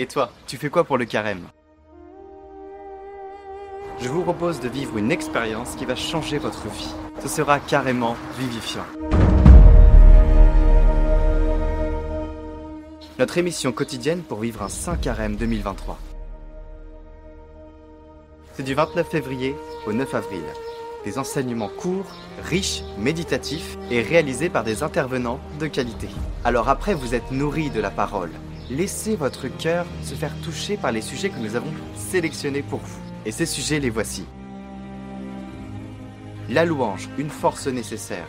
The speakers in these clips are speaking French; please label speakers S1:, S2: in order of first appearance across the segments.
S1: Et toi, tu fais quoi pour le carême? Je vous propose de vivre une expérience qui va changer votre vie. Ce sera carrément vivifiant. Notre émission quotidienne pour vivre un Saint Carême 2023. C'est du 29 février au 9 avril. Des enseignements courts, riches, méditatifs et réalisés par des intervenants de qualité. Alors après vous êtes nourris de la parole, laissez votre cœur se faire toucher par les sujets que nous avons sélectionnés pour vous. Et ces sujets, les voici. La louange, une force nécessaire.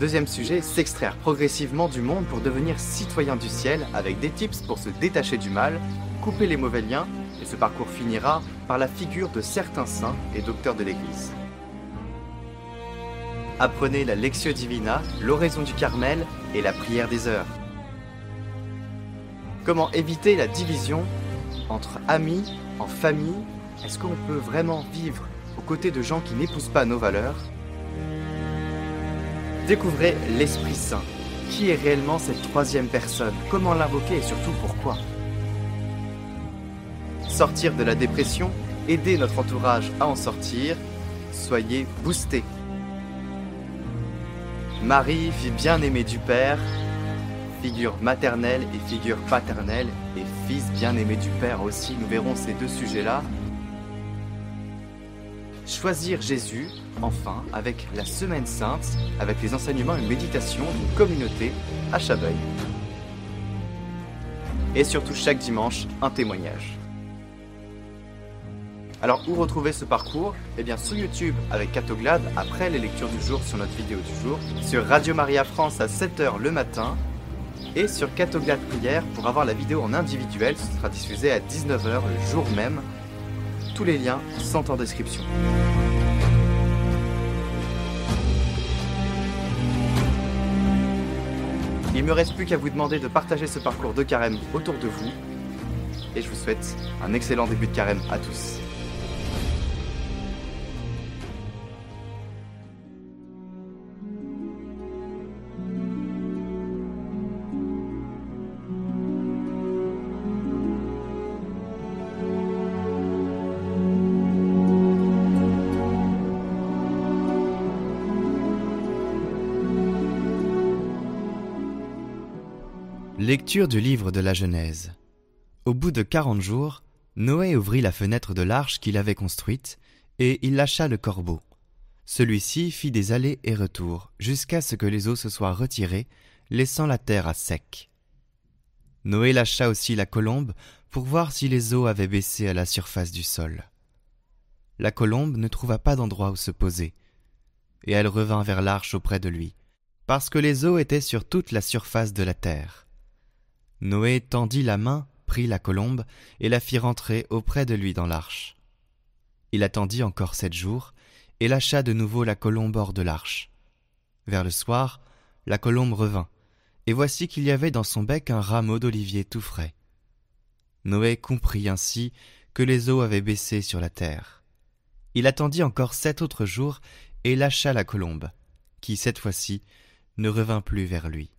S1: Deuxième sujet, s'extraire progressivement du monde pour devenir citoyen du ciel avec des tips pour se détacher du mal, couper les mauvais liens, et ce parcours finira par la figure de certains saints et docteurs de l'Église. Apprenez la Lectio Divina, l'oraison du Carmel et la prière des heures. Comment éviter la division entre amis, en famille? Est-ce qu'on peut vraiment vivre aux côtés de gens qui n'épousent pas nos valeurs? Découvrez l'Esprit Saint. Qui est réellement cette troisième personne? Comment l'invoquer et surtout pourquoi? Sortir de la dépression, aider notre entourage à en sortir, soyez boostés. Marie, fille bien-aimée du Père, figure maternelle et figure paternelle, et fils bien-aimé du Père aussi, nous verrons ces deux sujets-là. Choisir Jésus, enfin, avec la Semaine Sainte, avec les enseignements et méditations d'une communauté à Chabeuil. Et surtout chaque dimanche, un témoignage. Alors où retrouver ce parcours? Eh bien sur YouTube avec Catoglade après les lectures du jour sur notre vidéo du jour, sur Radio Maria France à 7h le matin et sur Catoglade Prière pour avoir la vidéo en individuel, ce sera diffusé à 19h le jour même. Tous les liens sont en description. Il me reste plus qu'à vous demander de partager ce parcours de carême autour de vous. Et je vous souhaite un excellent début de carême à tous. Lecture du livre de la Genèse. Au bout de quarante jours, Noé ouvrit la fenêtre de l'arche qu'il avait construite, et il lâcha le corbeau. Celui-ci fit des allers et retours, jusqu'à ce que les eaux se soient retirées, laissant la terre à sec. Noé lâcha aussi la colombe pour voir si les eaux avaient baissé à la surface du sol. La colombe ne trouva pas d'endroit où se poser, et elle revint vers l'arche auprès de lui, parce que les eaux étaient sur toute la surface de la terre. Noé tendit la main, prit la colombe, et la fit rentrer auprès de lui dans l'arche. Il attendit encore sept jours, et lâcha de nouveau la colombe hors de l'arche. Vers le soir, la colombe revint, et voici qu'il y avait dans son bec un rameau d'olivier tout frais. Noé comprit ainsi que les eaux avaient baissé sur la terre. Il attendit encore sept autres jours, et lâcha la colombe, qui, cette fois-ci, ne revint plus vers lui.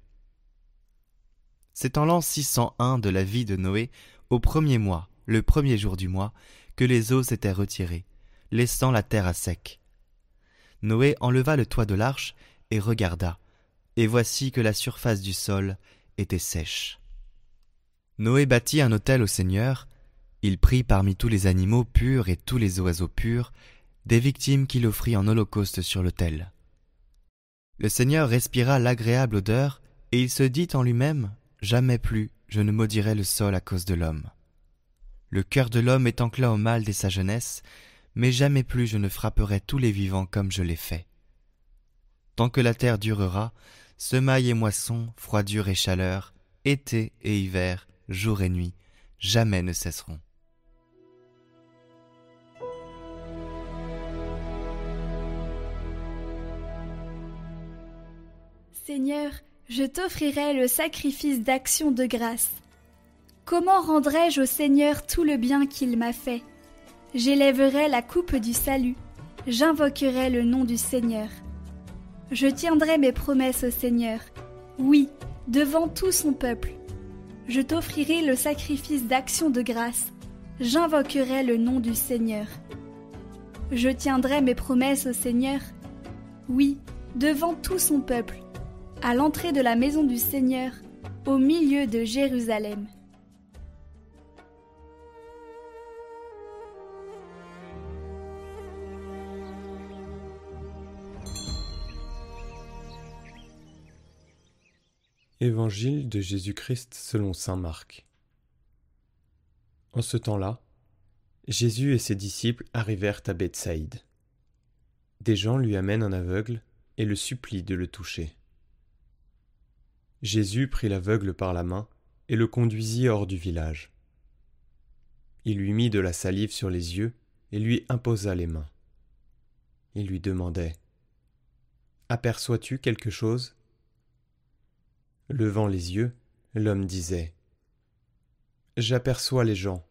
S1: C'est en l'an 601 de la vie de Noé, au premier mois, le premier jour du mois, que les eaux s'étaient retirées, laissant la terre à sec. Noé enleva le toit de l'arche et regarda, et voici que la surface du sol était sèche. Noé bâtit un autel au Seigneur, il prit parmi tous les animaux purs et tous les oiseaux purs des victimes qu'il offrit en holocauste sur l'autel. Le Seigneur respira l'agréable odeur, et il se dit en lui-même Jamais plus je ne maudirai le sol à cause de l'homme. Le cœur de l'homme est enclin au mal dès sa jeunesse, mais jamais plus je ne frapperai tous les vivants comme je l'ai fait. Tant que la terre durera, semaille et moisson, froidure et chaleur, été et hiver, jour et nuit, jamais ne cesseront.
S2: Seigneur, je t'offrirai le sacrifice d'action de grâce. Comment rendrai-je au Seigneur tout le bien qu'il m'a fait? J'élèverai la coupe du salut, j'invoquerai le nom du Seigneur. Je tiendrai mes promesses au Seigneur, oui, devant tout son peuple. Je t'offrirai le sacrifice d'action de grâce. J'invoquerai le nom du Seigneur. Je tiendrai mes promesses au Seigneur. Oui, devant tout son peuple, à l'entrée de la maison du Seigneur, au milieu de Jérusalem.
S3: Évangile de Jésus-Christ selon Saint Marc. En ce temps-là, Jésus et ses disciples arrivèrent à Bethsaïde. Des gens lui amènent un aveugle et le supplient de le toucher. Jésus prit l'aveugle par la main et le conduisit hors du village. Il lui mit de la salive sur les yeux et lui imposa les mains. Il lui demandait Aperçois-tu quelque chose? Levant les yeux, l'homme disait J'aperçois les gens.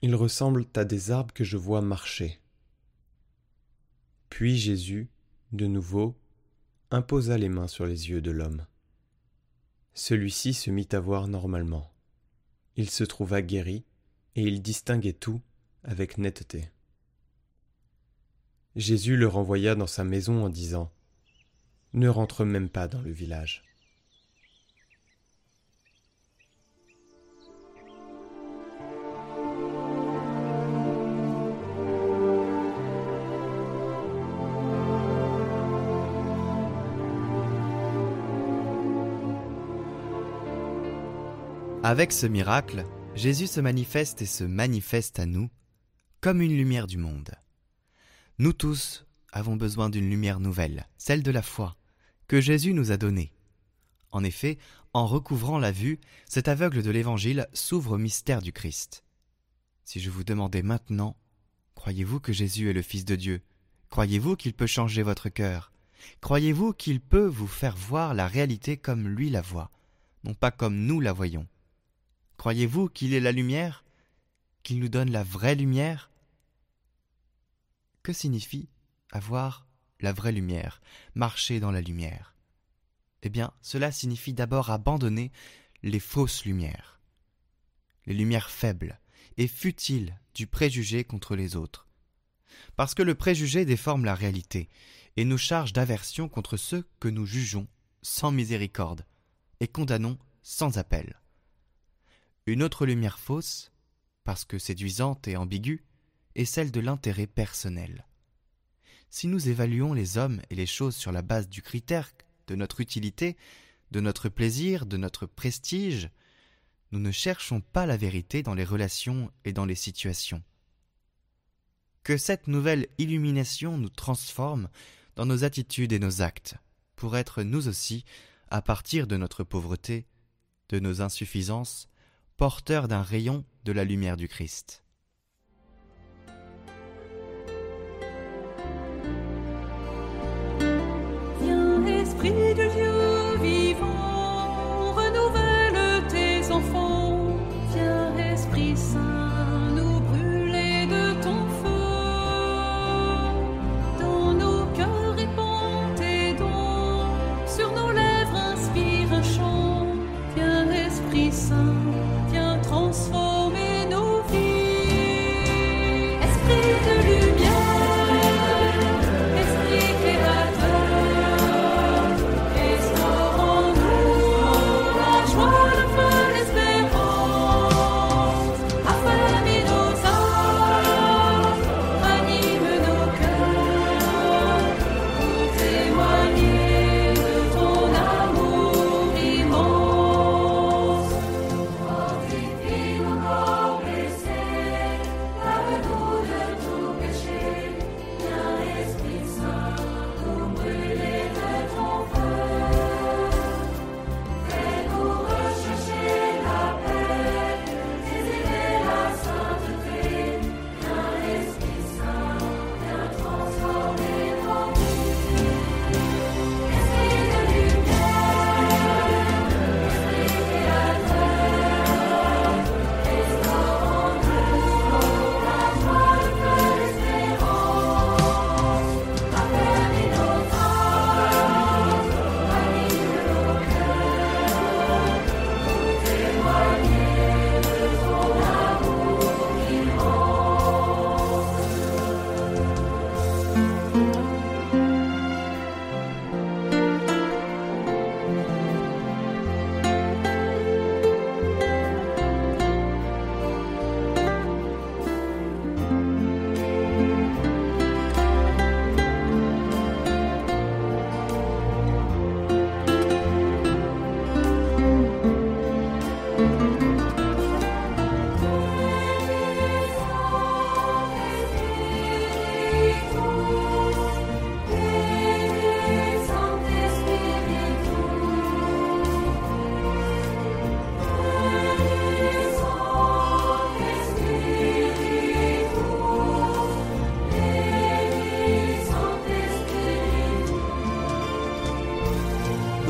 S3: Ils ressemblent à des arbres que je vois marcher. Puis Jésus, de nouveau, imposa les mains sur les yeux de l'homme. Celui-ci se mit à voir normalement. Il se trouva guéri, et il distinguait tout avec netteté. Jésus le renvoya dans sa maison en disant Ne rentre même pas dans le village.
S1: Avec ce miracle, Jésus se manifeste et se manifeste à nous comme une lumière du monde. Nous tous avons besoin d'une lumière nouvelle, celle de la foi, que Jésus nous a donnée. En effet, en recouvrant la vue, cet aveugle de l'Évangile s'ouvre au mystère du Christ. Si je vous demandais maintenant, croyez-vous que Jésus est le Fils de Dieu? Croyez-vous qu'il peut changer votre cœur? Croyez-vous qu'il peut vous faire voir la réalité comme lui la voit, non pas comme nous la voyons? Croyez-vous qu'il est la lumière? Qu'il nous donne la vraie lumière? Que signifie avoir la vraie lumière, marcher dans la lumière? Eh bien, cela signifie d'abord abandonner les fausses lumières, les lumières faibles et futiles du préjugé contre les autres. Parce que le préjugé déforme la réalité et nous charge d'aversion contre ceux que nous jugeons sans miséricorde et condamnons sans appel. Une autre lumière fausse, parce que séduisante et ambiguë, est celle de l'intérêt personnel. Si nous évaluons les hommes et les choses sur la base du critère de notre utilité, de notre plaisir, de notre prestige, nous ne cherchons pas la vérité dans les relations et dans les situations. Que cette nouvelle illumination nous transforme dans nos attitudes et nos actes, pour être nous aussi, à partir de notre pauvreté, de nos insuffisances, porteur d'un rayon de la lumière du Christ.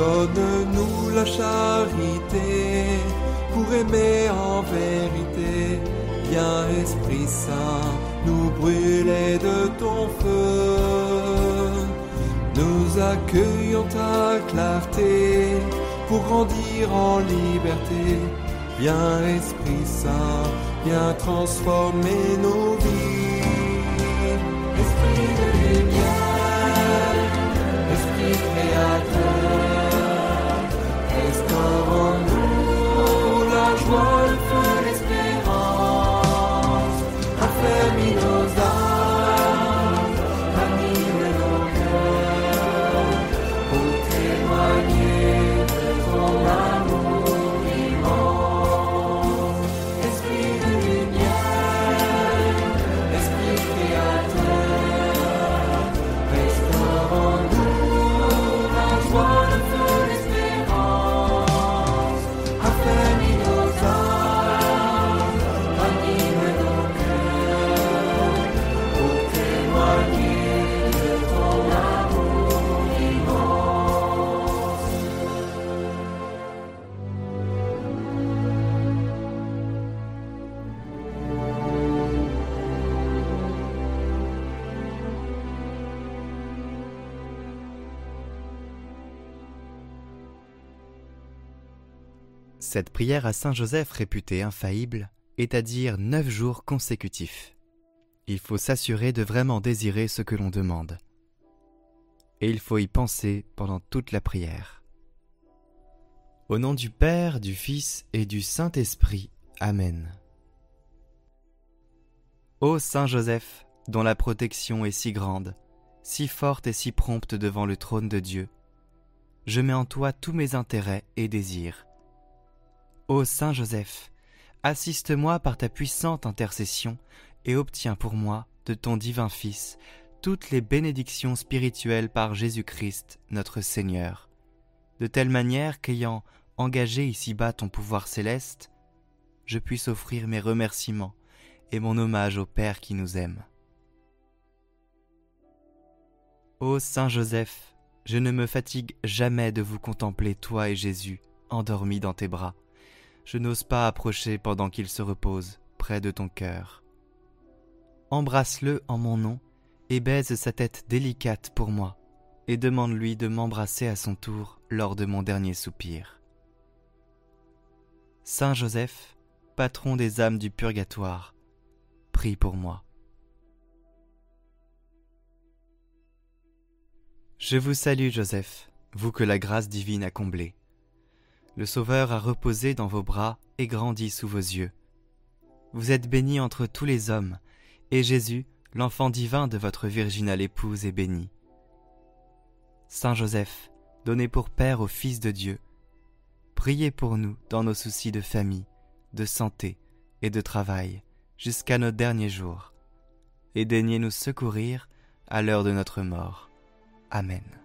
S4: Donne-nous la charité pour aimer en vérité. Viens Esprit Saint, nous brûler de ton feu. Nous accueillons ta clarté pour grandir en liberté. Viens Esprit Saint, viens transformer nos vies. Esprit de lumière, Esprit créateur, love
S1: Cette prière à Saint Joseph réputée infaillible est à dire neuf jours consécutifs. Il faut s'assurer de vraiment désirer ce que l'on demande. Et il faut y penser pendant toute la prière. Au nom du Père, du Fils et du Saint-Esprit. Amen. Ô Saint Joseph, dont la protection est si grande, si forte et si prompte devant le trône de Dieu, je mets en toi tous mes intérêts et désirs. Ô Saint Joseph, assiste-moi par ta puissante intercession et obtiens pour moi, de ton divin Fils, toutes les bénédictions spirituelles par Jésus-Christ, notre Seigneur, de telle manière qu'ayant engagé ici-bas ton pouvoir céleste, je puisse offrir mes remerciements et mon hommage au Père qui nous aime. Ô Saint Joseph, je ne me fatigue jamais de vous contempler, toi et Jésus, endormis dans tes bras. Je n'ose pas approcher pendant qu'il se repose près de ton cœur. Embrasse-le en mon nom et baise sa tête délicate pour moi, et demande-lui de m'embrasser à son tour lors de mon dernier soupir. Saint Joseph, patron des âmes du purgatoire, prie pour moi. Je vous salue Joseph, vous que la grâce divine a comblé. Le Sauveur a reposé dans vos bras et grandi sous vos yeux. Vous êtes béni entre tous les hommes, et Jésus, l'enfant divin de votre virginale épouse, est béni. Saint Joseph, donné pour Père au Fils de Dieu, priez pour nous dans nos soucis de famille, de santé et de travail, jusqu'à nos derniers jours, et daignez nous secourir à l'heure de notre mort. Amen.